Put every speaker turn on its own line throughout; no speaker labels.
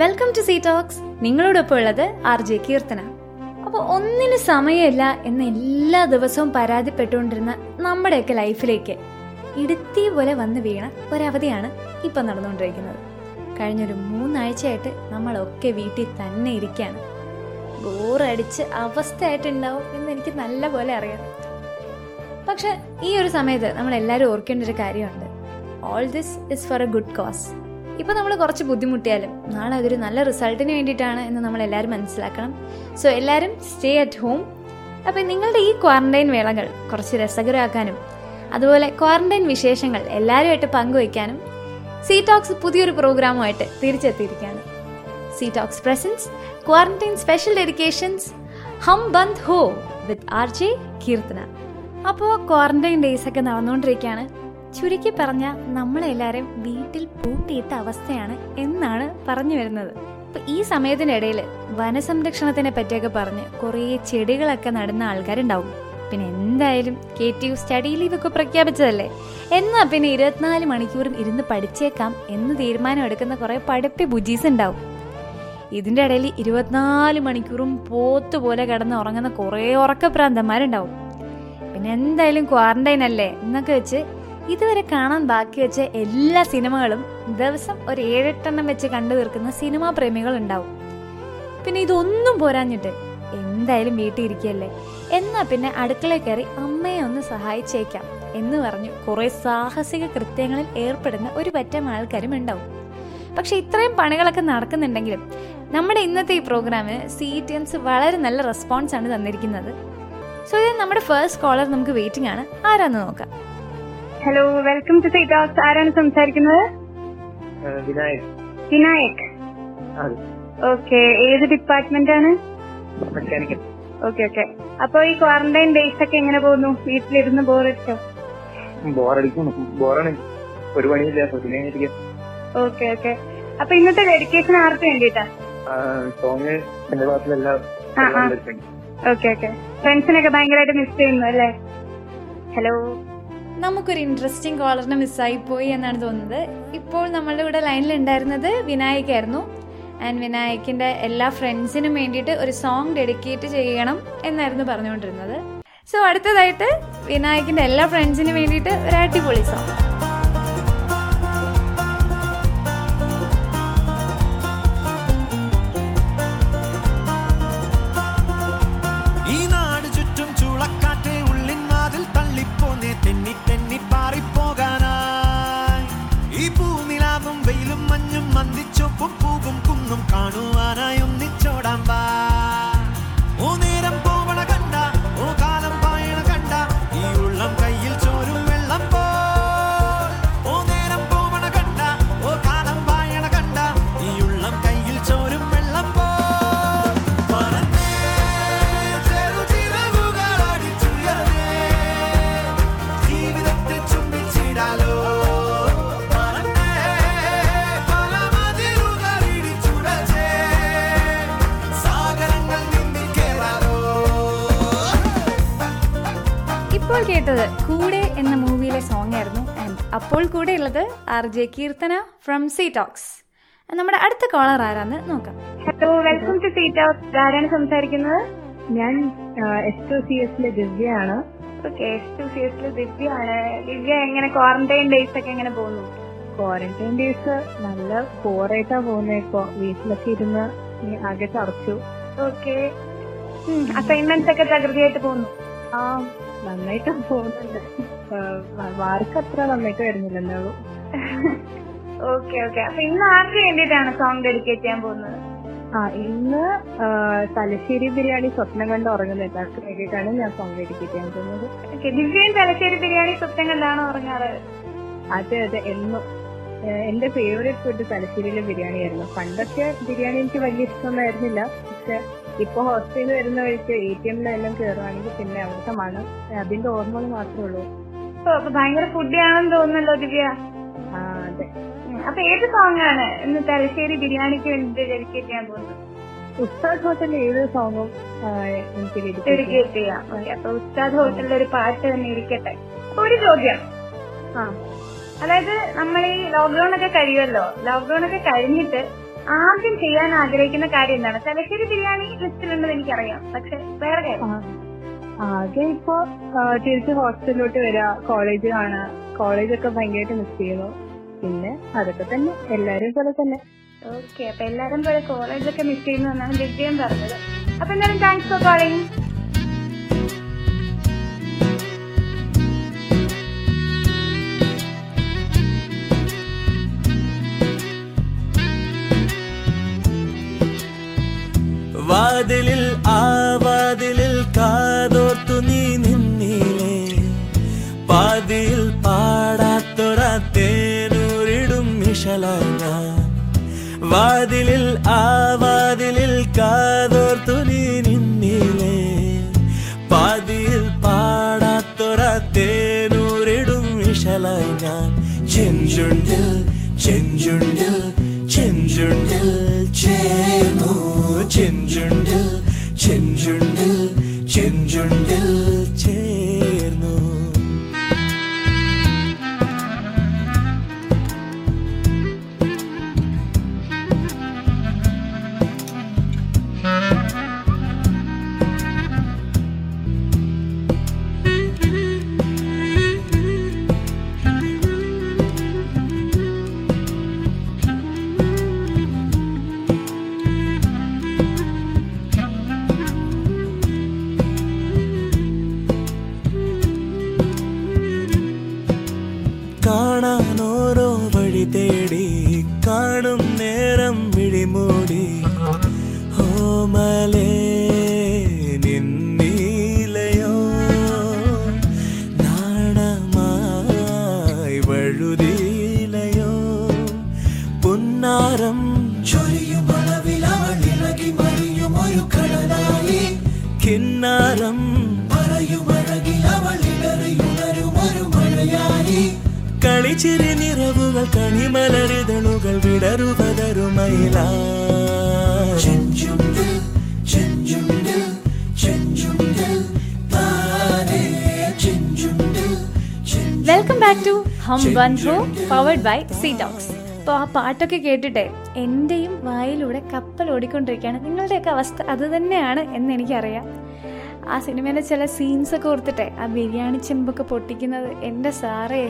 Welcome to C talks നിങ്ങളോടൊപ്പം ഉള്ളത് R J Keerthana. അപ്പോൾ ഒന്നിന് സമയമില്ല എന്ന് എല്ലാ ദിവസവും പരാതിപ്പെട്ടുകൊണ്ടിരുന്ന നമ്മുടെയൊക്കെ ലൈഫിലേക്ക് ഇടുത്തി പോലെ വന്ന് വീണ ഒരവധിയാണ് ഇപ്പം നടന്നുകൊണ്ടിരിക്കുന്നത്. കഴിഞ്ഞൊരു മൂന്നാഴ്ചയായിട്ട് നമ്മളൊക്കെ വീട്ടിൽ തന്നെ ഇരിക്കുകയാണ്. ബോറടിച്ച് അവസ്ഥയായിട്ടുണ്ടാവും എന്ന് എനിക്ക് നല്ല പോലെ അറിയാം. പക്ഷെ ഈ ഒരു സമയത്ത് നമ്മൾ എല്ലാവരും ഓർക്കേണ്ട ഒരു കാര്യമുണ്ട്. All this is for a good cause ഇപ്പോൾ നമ്മൾ കുറച്ച് ബുദ്ധിമുട്ടിയാലും നാളെ അതൊരു നല്ല റിസൾട്ടിന് വേണ്ടിയിട്ടാണ് എന്ന് നമ്മൾ എല്ലാവരും മനസ്സിലാക്കണം. സോ എല്ലാവരും സ്റ്റേ അറ്റ് ഹോം അപ്പോൾ നിങ്ങളുടെ ഈ ക്വാറന്റൈൻ വേളകൾ കുറച്ച് രസകരമാക്കാനും അതുപോലെ ക്വാറന്റൈൻ വിശേഷങ്ങൾ എല്ലാവരുമായിട്ട് പങ്കുവയ്ക്കാനും സീ ടോക്സ് പുതിയൊരു പ്രോഗ്രാമുമായിട്ട് തിരിച്ചെത്തിയിരിക്കുകയാണ്. C talks presents quarantine special dedications ഹം ബന്ദ് ഹോ വിത്ത് ആർ ജെ കീർത്തന അപ്പോൾ ക്വാറന്റൈൻ ഡേയ്സ് ഒക്കെ നടന്നുകൊണ്ടിരിക്കുകയാണ്. ചുരുക്കി പറഞ്ഞ നമ്മളെല്ലാവരും വീട്ടിൽ പൂട്ടിയിട്ട അവസ്ഥയാണ് എന്നാണ് പറഞ്ഞു വരുന്നത്. അപ്പൊ ഈ സമയത്തിനിടയിൽ വനസംരക്ഷണത്തിനെ പറ്റിയൊക്കെ പറഞ്ഞ് കുറേ ചെടികളൊക്കെ നടുന്ന ആൾക്കാരുണ്ടാവും. പിന്നെ എന്തായാലും K T U study leave ഒക്കെ പ്രഖ്യാപിച്ചതല്ലേ? എന്നാ പിന്നെ ഇരുപത്തിനാല് മണിക്കൂറും ഇരുന്ന് പഠിച്ചേക്കാം എന്ന് തീരുമാനം എടുക്കുന്ന കുറെ പഠിപ്പി ബുജീസ് ഉണ്ടാവും. ഇതിന്റെ ഇടയിൽ ഇരുപത്തിനാല് മണിക്കൂറും പോത്ത് പോലെ കിടന്ന് ഉറങ്ങുന്ന കുറേ ഉറക്കപ്രാന്തന്മാരുണ്ടാവും പിന്നെ എന്തായാലും ക്വാറന്റൈൻ അല്ലേ എന്നൊക്കെ വെച്ച് ഇതുവരെ കാണാൻ ബാക്കി വെച്ച എല്ലാ സിനിമകളും ദിവസം ഒരു ഏഴെട്ടെണ്ണം വെച്ച് കണ്ടു തീർക്കുന്ന സിനിമാ പ്രേമികൾ ഉണ്ടാവും. പിന്നെ ഇതൊന്നും പോരാഞ്ഞിട്ട് എന്തായാലും വീട്ടിൽ ഇരിക്കുകയല്ലേ? എന്നാ പിന്നെ അടുക്കളയിൽ കയറി അമ്മയെ ഒന്ന് സഹായിച്ചേക്കാം എന്ന് പറഞ്ഞു കുറെ സാഹസിക കൃത്യങ്ങളിൽ ഏർപ്പെടുന്ന ഒരു പറ്റം ആൾക്കാരും ഉണ്ടാവും. പക്ഷെ ഇത്രയും പണികളൊക്കെ നടക്കുന്നുണ്ടെങ്കിലും നമ്മുടെ ഇന്നത്തെ ഈ പ്രോഗ്രാമിന് സി ടി എൻസ് വളരെ നല്ല റെസ്പോൺസ് ആണ് തന്നിരിക്കുന്നത്. സോ ഇത് നമ്മുടെ ഫസ്റ്റ് കോളർ നമുക്ക് വെയിറ്റിംഗ് ആണ്. ആരാന്ന് നോക്കാം.
Hello welcome to C talks ആരാണ് സംസാരിക്കുന്നത്?
വിനായക്.
വിനായക്. ഓക്കെ ഏത് ഡിപ്പാർട്ട്മെന്റ് ആണ്?
മെക്കാനിക്കൽ
ഓക്കെ ഓക്കെ അപ്പൊ ഈ ക്വാറന്റൈൻ ഡേയ്സ് ഒക്കെ എങ്ങനെ പോകുന്നു? വീട്ടിലിരുന്ന് ബോറടിച്ചോ
ബോറടിക്കുന്നു ബോറാണ് ഒരു പണിയില്ല
ഓക്കെ ഓക്കെ അപ്പൊ ഇന്നത്തെ ഡെഡിക്കേഷൻ ആർക്ക് വേണ്ടിട്ടാ
സോങ് എന്റെ
ആ. ഓക്കെ ഓക്കെ ഫ്രണ്ട്സിനൊക്കെ ഭയങ്കരമായിട്ട് മിസ് ചെയ്യുന്നു അല്ലേ? ഹലോ
നമുക്കൊരു ഇൻട്രസ്റ്റിംഗ് കോളറിനെ മിസ്സായി പോയി എന്നാണ് തോന്നുന്നത്. ഇപ്പോൾ നമ്മളുടെ കൂടെ ലൈനിൽ ഉണ്ടായിരുന്നത് വിനായക് ആയിരുന്നു. ആൻഡ് വിനായകിന്റെ എല്ലാ ഫ്രണ്ട്സിനും വേണ്ടിയിട്ട് ഒരു സോങ് ഡെഡിക്കേറ്റ് ചെയ്യണം എന്നായിരുന്നു പറഞ്ഞുകൊണ്ടിരുന്നത്. സോ അടുത്തതായിട്ട് വിനായകിന്റെ എല്ലാ ഫ്രണ്ട്സിനും വേണ്ടിയിട്ട് ഒരു അടിപൊളി സോങ് ഉള്ളത് R J Keerthana from C talks നമ്മുടെ അടുത്ത കോളർ ആരാന്ന് നോക്കാം.
Hello welcome to C talks ആരാണ് സംസാരിക്കുന്നത്?
ഞാൻ എസ് ടു സി എസിലെ ദിവ്യയാണ്.
ഓക്കെ എസ് ടു സി എസിലെ ദിവ്യ ആണ് ദിവ്യ എങ്ങനെ ക്വാറന്റൈൻ ഡേയ്സ് ഒക്കെ എങ്ങനെ പോകുന്നു?
ക്വാറന്റൈൻ ഡേയ്സ് നല്ല ബോറായിട്ടാ പോകുന്നത് ഇപ്പൊ. വീട്ടിലൊക്കെ ഇരുന്ന് ആകെ ചടച്ചു
ഓക്കെ അസൈൻമെന്റ്സ് ഒക്കെ തകൃതിയായിട്ട് പോകുന്നു.
ആ നന്നായിട്ട് പോകുന്നുണ്ട്. മാർക്ക് അത്ര നന്നായിട്ട് വരുന്നില്ല എന്നാളൂ
ഓക്കെ ഓക്കെ. അപ്പൊ ഇന്ന് ആർക്ക് വേണ്ടിയിട്ടാണ് സോങ് ഡെഡിക്കേറ്റ് ചെയ്യാൻ പോകുന്നത്?
ആ ഇന്ന് തലശ്ശേരി ബിരിയാണി സ്വപ്നം കണ്ട് ഉറങ്ങുന്ന എല്ലാവർക്കും വേണ്ടിയിട്ടാണ് ഞാൻ സോങ് ഡെഡിക്കേറ്റ് ചെയ്യാൻ പോകുന്നത്?
ദിവ്യയും തലശ്ശേരി ബിരിയാണി സ്വപ്നം കണ്ടാണ് ഉറങ്ങാറ്.
അതെ അതെ. എന്നും എന്റെ ഫേവറേറ്റ് ഫുഡ് തലശ്ശേരിയിലെ ബിരിയാണി ആയിരുന്നു പണ്ടൊക്കെ ബിരിയാണി എനിക്ക് വലിയ ഇഷ്ടമൊന്നായിരുന്നില്ല പക്ഷെ ഇപ്പൊ ഹോസ്പിറ്റലിൽ വരുന്ന വഴിക്ക് എ ടി എമ്മിലെല്ലാം കയറുവാണെങ്കിൽ പിന്നെ അവിടുത്തെ മണം അതിന്റെ ഓർമ്മകൾ മാത്രമേ ഉള്ളൂ.
ഭയങ്കര ഫുഡിയാണെന്ന് തോന്നുന്നല്ലോ ദിവ്യ?
ആ അതെ.
അപ്പൊ ഏത് സോങ് ആണ്? ഇന്ന് തലശ്ശേരി ബിരിയാണിക്ക് വേണ്ടി ഡെഡിക്കേറ്റ് ചെയ്യാൻ പോകുന്നത്
ഉസ്താദ് ഹോട്ടലിൽ ഏത് സോങ്ങും എനിക്ക്.
ഡെഡിക്കേറ്റ് ചെയ്യാം. അപ്പൊ ഉസ്താദ് ഹോട്ടലിൽ ഒരു പാട്ട് തന്നെ ഇരിക്കട്ടെ. ഒരു ചോദ്യം.
ആ.
അതായത് നമ്മൾ ഈ ലോക്ക്ഡൌൺ ഒക്കെ കഴിയുമല്ലോ? ലോക്ക്ഡൌൺ ഒക്കെ കഴിഞ്ഞിട്ട് ആദ്യം ചെയ്യാൻ ആഗ്രഹിക്കുന്ന കാര്യം എന്താണ്? തലശ്ശേരി ബിരിയാണി ലിസ്റ്റിലുണ്ടെന്ന് എനിക്കറിയാം. പക്ഷെ വേറെ കാര്യം.
ആകെ ഇപ്പോ തിരിച്ച് ഹോസ്റ്റലിലോട്ട് വരിക കോളേജ് കാണുക കോളേജൊക്കെ ഭയങ്കരമായിട്ട് മിസ് ചെയ്യുന്നു. പിന്നെ അതൊക്കെ തന്നെ. എല്ലാരും പോലെ തന്നെ.
ഓക്കെ അപ്പൊ എല്ലാരും പോലെ കോളേജൊക്കെ മിസ് ചെയ്യുന്നു എന്നാണ് ദിവ്യം പറഞ്ഞത്. അപ്പൊ എന്തായാലും താങ്ക്സ് ഫോർ കോളിംഗ്
വാതിലിൽ ആ വാതിലിൽ കാതോർത്തു നീ നിന്നിലേ പാതിയിൽ പാടാത്തൊരാത്തേനൂരിടും തേനൂരിടും മിഷലായി വാതിലിൽ ആ വാതിലിൽ കാതോർത്തു നീ നിന്നിലേ പാതിയിൽ പാടാത്തൊരാത്തേനൂരിടും തേനൂരിടും മിഷലായി ഞാൻ ചെഞ്ചുണ്ടിൽ ചെഞ്ചുണ്ടിൽ ചെഞ്ചുണ്ടിൽ ചെഞ്ചുണ്ടിൽ ചെഞ്ചുണ്ടിൽ പുന്നാരം ചൊരിയും അളവിൽ അവൾ ഇളകി മറിയും ഒരു കടലായി കിന്നാരം പറയും അഴകിൽ അവൾ ഇടറിയുണരും ഒരു മഴയായി കളിച്ചിരി നിറവുകൾ കണിമലരിതളുകൾ വിടരുപതരുമയില ചെഞ്ചുണ്ടിൽ ചെഞ്ചുണ്ടിൽ ചെഞ്ചുണ്ടിൽ താനേ ചെഞ്ചുണ്ടിൽ ചെഞ്ചുണ്ടിൽ
വെൽക്കം ബാക്ക് ടു ഹം വൺ ഹോ പവർഡ് ബൈ സീ ഡോഗ്സ് അപ്പോൾ ആ പാട്ടൊക്കെ കേട്ടിട്ടേ എന്റെയും വായിലൂടെ കപ്പൽ ഓടിക്കൊണ്ടിരിക്കുകയാണ്. നിങ്ങളുടെയൊക്കെ അവസ്ഥ അത് തന്നെയാണ് എന്ന് എനിക്കറിയാം. ആ സിനിമയിലെ ചില സീൻസൊക്കെ ഓർത്തിട്ടെ ആ ബിരിയാണി ചെമ്പൊക്കെ പൊട്ടിക്കുന്നത് എന്റെ സാറേ.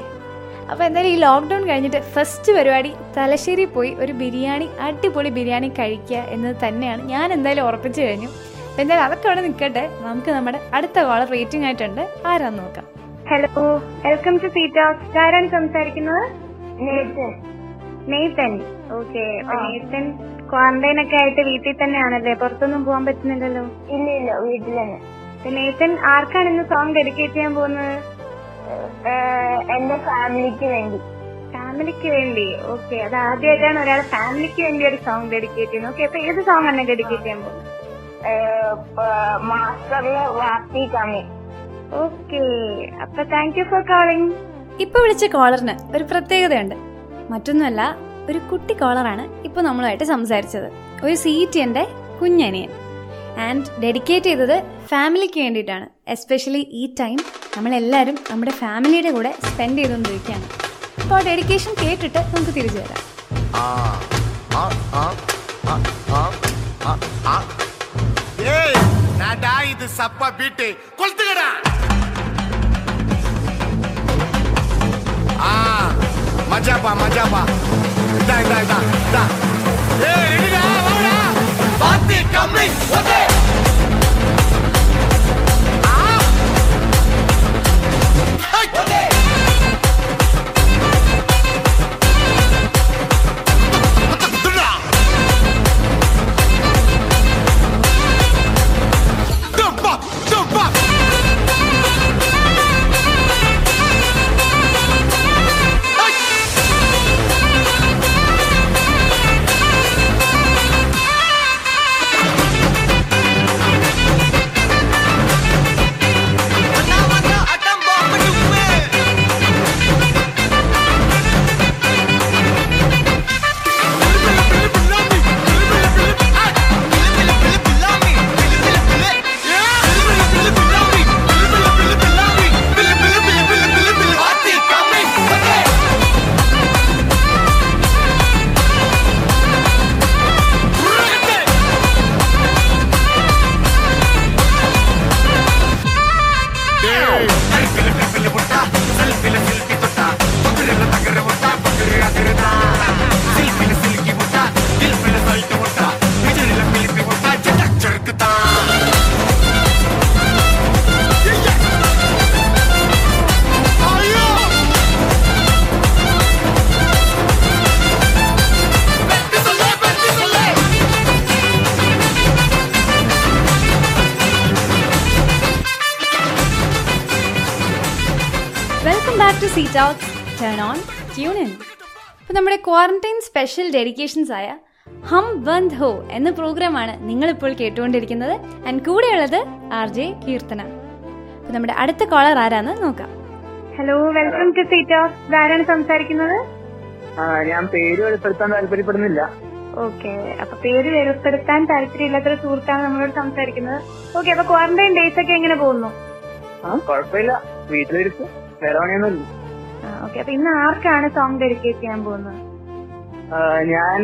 അപ്പോൾ എന്തായാലും ഈ ലോക്ക്ഡൗൺ കഴിഞ്ഞിട്ട് ഫസ്റ്റ് പരിപാടി തലശ്ശേരി പോയി ഒരു ബിരിയാണി അടിപൊളി ബിരിയാണി കഴിക്കുക എന്നത് തന്നെയാണ്. ഞാൻ എന്തായാലും ഉറപ്പിച്ചു കഴിഞ്ഞു. അപ്പം എന്തായാലും അതൊക്കെ അവിടെ നിൽക്കട്ടെ. നമുക്ക് നമ്മുടെ അടുത്ത കോളർ റേറ്റിംഗ് ആയിട്ടുണ്ട്. ആരാന്ന് നോക്കാം.
ഹലോ വെൽക്കം ടു സീറ്റ് ആരാണ് സംസാരിക്കുന്നത്? നെയ്തൻ ഓക്കെ നെയ്തൻ ക്വാറന്റൈൻ ഒക്കെ ആയിട്ട് വീട്ടിൽ തന്നെയാണല്ലേ? പുറത്തൊന്നും പോകാൻ പറ്റുന്നില്ലല്ലോ?
ഇല്ല ഇല്ല. വീട്ടിൽ തന്നെ.
നെയ്തൻ ആർക്കാണ് ഇന്ന് സോങ് ഡെഡിക്കേറ്റ് ചെയ്യാൻ പോകുന്നത്?
എന്റെ ഫാമിലിക്ക് വേണ്ടി.
ഫാമിലിക്ക് വേണ്ടി. ഓക്കെ അത് ആദ്യമായിട്ടാണ് ഒരാൾ ഫാമിലിക്ക് വേണ്ടി ഒരു സോങ് ഡെഡിക്കേറ്റ് ചെയ്യുന്നത്. ഓക്കെ അപ്പൊ ഏത് സോങ് ആണ് ഡെഡിക്കേറ്റ് ചെയ്യാൻ പോകുന്നത്?
മാസ്റ്ററിൽ വാപ്പി കമ്മി
ഓക്കെ അപ്പൊ താങ്ക് യു ഫോർ കോളിംഗ്
ഇപ്പൊ വിളിച്ച കോളറിന് ഒരു പ്രത്യേകതയുണ്ട്. മറ്റൊന്നുമല്ല ഒരു കുട്ടി കോളറാണ് ഇപ്പോൾ നമ്മളുമായിട്ട് സംസാരിച്ചത്. ഒരു സീറ്റ് എന്റെ കുഞ്ഞനിയൻ. ആൻഡ് ഡെഡിക്കേറ്റ് ചെയ്തത് ഫാമിലിക്ക് വേണ്ടിയിട്ടാണ്. എസ്പെഷ്യലി ഈ ടൈം നമ്മളെല്ലാവരും നമ്മുടെ ഫാമിലിയുടെ കൂടെ സ്പെൻഡ് ചെയ്തുകൊണ്ടിരിക്കുകയാണ്. അപ്പോൾ ഡെഡിക്കേഷൻ കേട്ടിട്ട് നമുക്ക് തിരിച്ചു വരാം.
ഇത് സപ്പ ബീറ്റ് കൊളുത്തുകടാ. மஜாப்பா மஜாப்பா இதா இதா இதா இதா ஏய் ரெடிடா வாடா பாத்தி கம்மி okay
talks turn on tune in അപ്പോൾ നമ്മുടെ ക്വാറന്റൈൻ സ്പെഷ്യൽ ഡെഡിക്കേഷൻസ് ആയ ഹം ബന്ദ് ഹോ എന്ന പ്രോഗ്രാമാണ് നിങ്ങളിപ്പോൾ കേട്ടുകൊണ്ടിരിക്കുന്നത്. ആൻഡ് കൂടെയുള്ളത് ആർ ജെ കീർത്തന. അപ്പോൾ നമ്മുടെ അടുത്ത കോളർ ആരാന്ന് നോക്കാം.
Hello welcome to seat of ഇതാരാണ് സംസാരിക്കുന്നത്?
ഞാൻ പേര് വെളിപ്പെടുത്താൻ താല്പര്യപ്പെടുന്നില്ല.
ഓക്കെ അപ്പൊ പേര് വെളിപ്പെടുത്താൻ താല്പര്യമില്ലാത്തൊരു സുഹൃത്താണ് നമ്മളോട് സംസാരിക്കുന്നത്. ഓക്കെ അപ്പൊ ക്വാറന്റൈൻ ഡേയ്സ് ഒക്കെ എങ്ങനെ പോകുന്നു?
ആ കുഴപ്പമില്ല. വീട്ടിലിരിക്കും വേറെ പണിയൊന്നുമില്ല.
ഓക്കെ അപ്പൊ ഇന്ന് ആർക്കാണ് സോങ് ഡെഡിക്കേറ്റ് ചെയ്യാൻ പോകുന്നത്?
ഞാൻ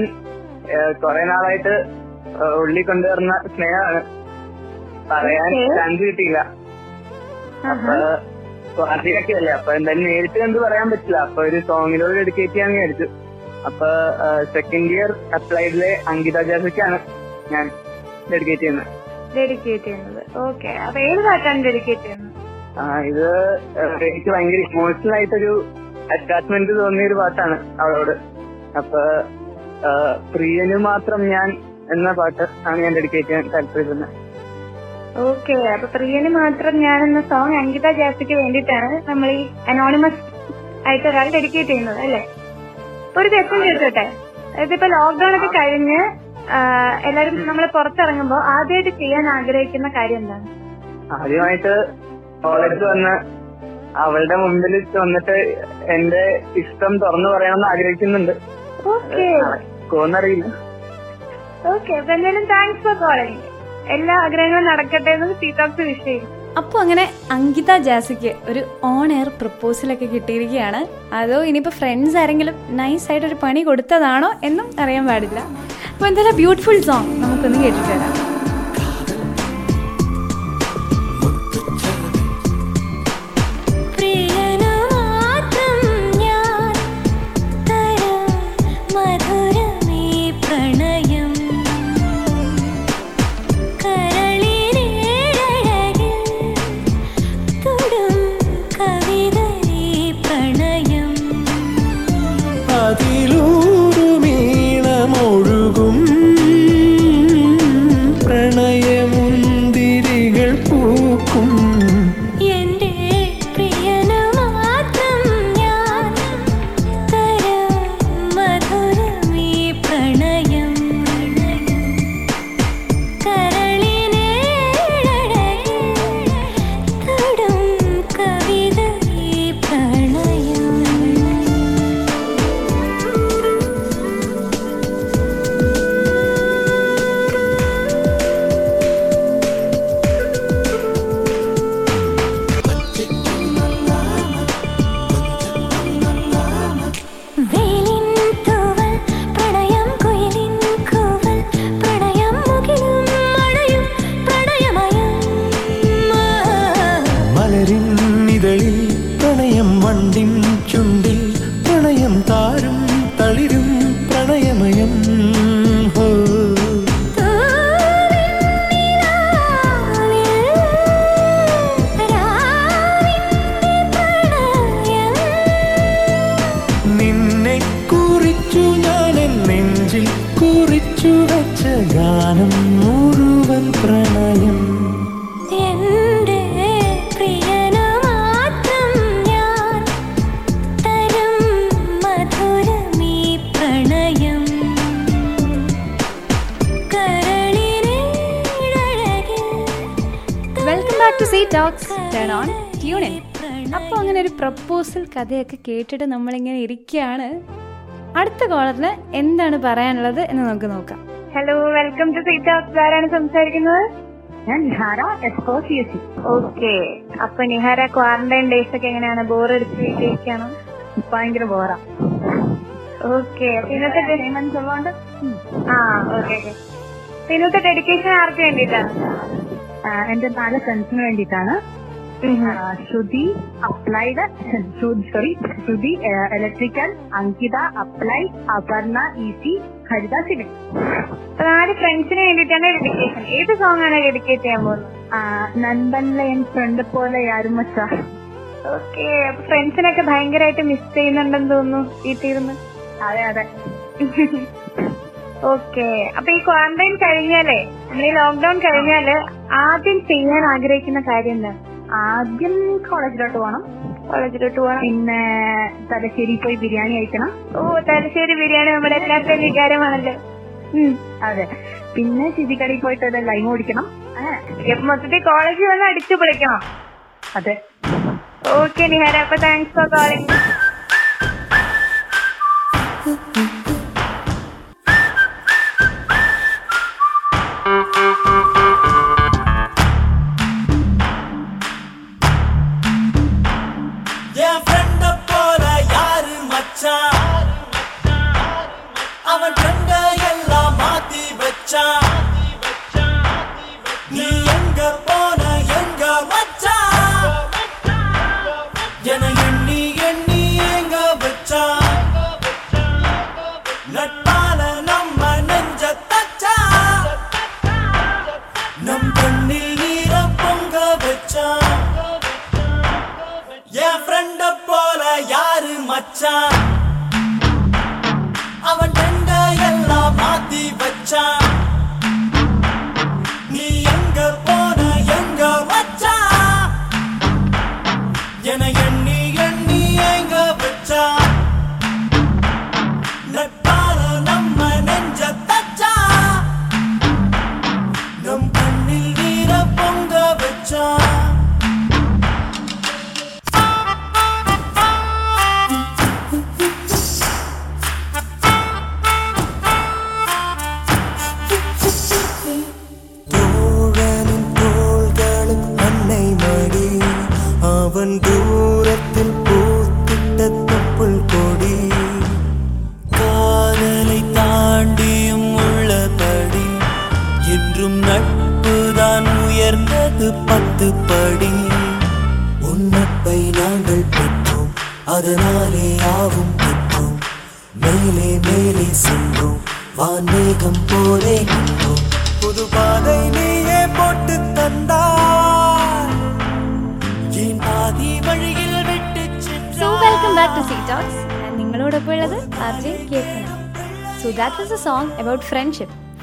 കുറെ നാളായിട്ട് ഉള്ളി കൊണ്ടുവരുന്ന സ്നേഹമാണ്. പറയാൻ. ചാൻസ് കിട്ടിയില്ല. അപ്പൊ അല്ലേ അപ്പൊ എന്തായാലും നേരിട്ട് കണ്ട് പറയാൻ പറ്റില്ല. അപ്പൊ ഒരു സോങ്ങിലൂടെ ഡെഡിക്കേറ്റ് ചെയ്യാൻ വിചാരിച്ചു. അപ്പൊ സെക്കൻഡ് ഇയർ അപ്ലൈഡിലെ അങ്കിത ജാസക്കാണ് ഞാൻ ഡെഡിക്കേറ്റ് ചെയ്യുന്നത്.
ഡെഡിക്കേറ്റ് ചെയ്യുന്നത്. ഓക്കെ അപ്പൊ ഏത് പാട്ടാണ് ഡെഡിക്കേറ്റ് ചെയ്യുന്നത്?
ഇത് എനിക്ക് ഭയങ്കര ഇമോഷണൽ ആയിട്ടൊരു അറ്റാച്ച്മെന്റ് തോന്നിയ ഒരു പാട്ടാണ് അവളോട്. അപ്പൊ പ്രിയനു മാത്രം ഞാൻ എന്ന പാട്ട് ആണ് ഞാൻ ഡെഡിക്കേറ്റ് ചെയ്യാൻ താല്പര്യപ്പെടുന്നത്.
ഓക്കെ അപ്പൊ പ്രിയന് മാത്രം ഞാൻ എന്ന സോങ് അങ്കിത ജാസിക്ക് വേണ്ടിയിട്ടാണ് നമ്മൾ ഈ അനോണിമസ് ആയിട്ട് ഒരാൾ ഡെഡിക്കേറ്റ് ചെയ്യുന്നത് അല്ലേ? ഒരു ദിവസം ചോദിച്ചോട്ടെ? അതായത് ഇപ്പൊ ലോക്ക്ഡൌൺ ഒക്കെ കഴിഞ്ഞ് എല്ലാരും നമ്മൾ പുറത്തിറങ്ങുമ്പോൾ ആദ്യമായിട്ട് ചെയ്യാൻ ആഗ്രഹിക്കുന്ന കാര്യം എന്താണ്?
ആദ്യമായിട്ട് കോളേജിൽ വന്ന് അവളുടെ മുമ്പിൽ വന്നിട്ട് എന്റെ ഇഷ്ടം തുറന്നു പറയണമെന്ന് ആഗ്രഹിക്കുന്നുണ്ട്.
ഓക്കെ.
കോന്നറിയില്ല
ഓക്കെ അപ്പൊ എന്തായാലും താങ്ക്സ് ഫോർ കോളിംഗ് എല്ലാ ആഗ്രഹങ്ങളും നടക്കട്ടെ എന്ന് സീതാക്സ് വിഷയം
അപ്പോൾ അങ്ങനെ അങ്കിത ജാസിക്ക് ഒരു ഓൺ എയർ പ്രപ്പോസലൊക്കെ കിട്ടിയിരിക്കുകയാണ്. അതോ ഇനിയിപ്പോൾ ഫ്രണ്ട്സ് ആരെങ്കിലും നൈസ് ആയിട്ട് ഒരു പണി കൊടുത്തതാണോ എന്നും അറിയാൻ പാടില്ല. അപ്പോൾ എന്തായാലും ബ്യൂട്ടിഫുൾ സോങ് നമുക്കൊന്ന് കേട്ടിട്ട് വരാം.
താരും
പ്രപ്പോസൽ കഥയൊക്കെ കേട്ടിട്ട് നമ്മളിങ്ങനെ ഇരിക്കുകയാണ്. അടുത്ത കോളറിന് എന്താണ് പറയാനുള്ളത് എന്ന് നമുക്ക് നോക്കാം.
ഹലോ വെൽക്കം ടു സീറ്റ് ആരാണ് സംസാരിക്കുന്നത്?
ഞാൻ നിഹാര
ഓക്കെ അപ്പൊ നിഹാര ക്വാറന്റൈൻ ഡേയ്സ് ഒക്കെ എങ്ങനെയാണ്? വീട്ടിലിരിക്കാണോ
ഭയങ്കര ബോറാ
ഓക്കെ ഇന്നത്തെ
ഉള്ളതുകൊണ്ട്
ആ ഓക്കെ ഇന്നത്തെ ഡെഡിക്കേഷൻ ആർക്ക് വേണ്ടിയിട്ടാണ്?
എന്റെ നാല് ഫ്രണ്ട്സിന് വേണ്ടിയിട്ടാണ്. ആ, Shruti applied sorry Shruti electrical Ankita apply Aparna E C Haritha
civil നാല് ഫ്രണ്ട്സിന് വേണ്ടിയിട്ടാണ് ഡെഡിക്കേഷൻ ഏത് സോങ് ആണ് ഡെഡിക്കേറ്റ് ചെയ്യാൻ പോകുന്നത്?
നൻപനിലെ എൻ ഫ്രണ്ട് പോലെ ആരും വച്ച
ഓക്കെ ഫ്രണ്ട്സിനൊക്കെ ഭയങ്കരമായിട്ട് മിസ് ചെയ്യുന്നുണ്ടെന്ന് തോന്നുന്നു വീട്ടിരുന്ന്
അതെ അതെ.
ഓക്കെ അപ്പൊ ഈ ക്വാറന്റൈൻ കഴിഞ്ഞാലേ നമ്മൾ ഈ ലോക്ക്ഡൌൺ കഴിഞ്ഞാൽ ആദ്യം ചെയ്യാൻ ആഗ്രഹിക്കുന്ന കാര്യം എന്താ
ആദ്യം കോളേജിലോട്ട് പോകണം
കോളേജിലോട്ട് പോകണം
പിന്നെ തലശ്ശേരി പോയി ബിരിയാണി കഴിക്കണം.
ഓ തലശ്ശേരി ബിരിയാണി നമ്മുടെ എല്ലാവരുടെയും വികാരമാണല്ലോ
അതെ. പിന്നെ ചിതിക്കടയിൽ പോയിട്ട് ലൈം ഓടിക്കണം
മൊത്തത്തിൽ കോളേജിൽ വന്ന് അടിച്ചു പൊളിക്കണം.
അതെ.
ഓക്കെ നിഹാര അപ്പൊ താങ്ക്സ് ഫോർ കോളിംഗ്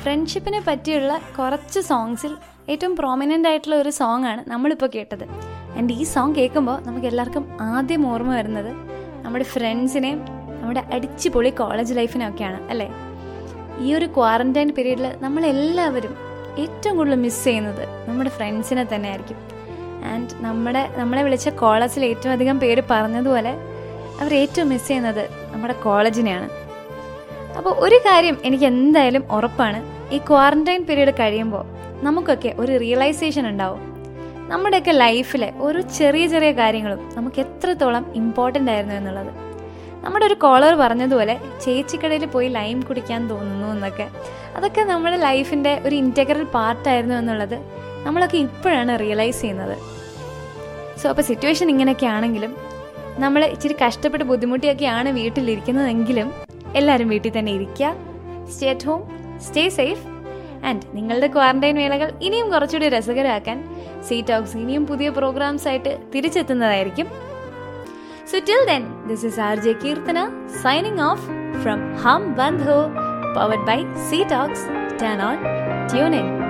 ഫ്രണ്ട്ഷിപ്പിനെ പറ്റിയുള്ള കുറച്ച് സോങ്സിൽ ഏറ്റവും പ്രോമിനന്റ് ആയിട്ടുള്ള ഒരു സോങ് ആണ് നമ്മളിപ്പോൾ കേട്ടത്. ആൻഡ് ഈ സോങ് കേൾക്കുമ്പോൾ നമുക്ക് എല്ലാവർക്കും ആദ്യം ഓർമ്മ വരുന്നത് നമ്മുടെ ഫ്രണ്ട്സിനെയും നമ്മുടെ അടിച്ചുപൊളി കോളേജ് ലൈഫിനൊക്കെയാണ് അല്ലേ? ഈ ഒരു ക്വാറന്റൈൻ പീരീഡിൽ നമ്മളെല്ലാവരും ഏറ്റവും കൂടുതൽ മിസ് ചെയ്യുന്നത് നമ്മുടെ ഫ്രണ്ട്സിനെ തന്നെ ആയിരിക്കും ആൻഡ് നമ്മുടെ നമ്മളെ വിളിച്ച കോളേജിൽ ഏറ്റവും അധികം പേര് പറഞ്ഞതുപോലെ അവർ ഏറ്റവും മിസ് ചെയ്യുന്നത് നമ്മുടെ കോളേജിനെയാണ്. അപ്പോൾ ഒരു കാര്യം എനിക്ക് എന്തായാലും ഉറപ്പാണ് ഈ ക്വാറന്റൈൻ പീരീഡ് കഴിയുമ്പോൾ നമുക്കൊക്കെ ഒരു റിയലൈസേഷൻ ഉണ്ടാവും. നമ്മുടെയൊക്കെ ലൈഫിലെ ഓരോ ചെറിയ ചെറിയ കാര്യങ്ങളും നമുക്ക് എത്രത്തോളം ഇമ്പോർട്ടന്റ് ആയിരുന്നു എന്നുള്ളത്. നമ്മുടെ ഒരു കോളർ പറഞ്ഞതുപോലെ ചേച്ചിക്കടയിൽ പോയി ലൈം കുടിക്കാൻ തോന്നുന്നു എന്നൊക്കെ. അതൊക്കെ നമ്മുടെ ലൈഫിന്റെ ഒരു ഇന്റഗ്രൽ പാർട്ടായിരുന്നു എന്നുള്ളത് നമ്മളൊക്കെ ഇപ്പോഴാണ് റിയലൈസ് ചെയ്യുന്നത്. സോ അപ്പോൾ സിറ്റുവേഷൻ ഇങ്ങനെയൊക്കെ ആണെങ്കിലും നമ്മൾ ഇച്ചിരി കഷ്ടപ്പെട്ട് ബുദ്ധിമുട്ടിയൊക്കെയാണ് വീട്ടിലിരിക്കുന്നതെങ്കിലും എല്ലാവരും വീട്ടിൽ തന്നെ ഇരിക്കുക. Stay at home stay safe and നിങ്ങളുടെ ക്വാറന്റൈൻ വേളകൾ ഇനിയും കുറച്ചുകൂടി രസകരമാക്കാൻ സീ ടോക്സ് ഇനിയും പുതിയ പ്രോഗ്രാംസ് ആയിട്ട് തിരിച്ചെത്തുന്നതായിരിക്കും. Till then this is R J Keerthana signing off from ഹം ബന്ധു powered by C talks turn on in.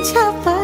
mencapai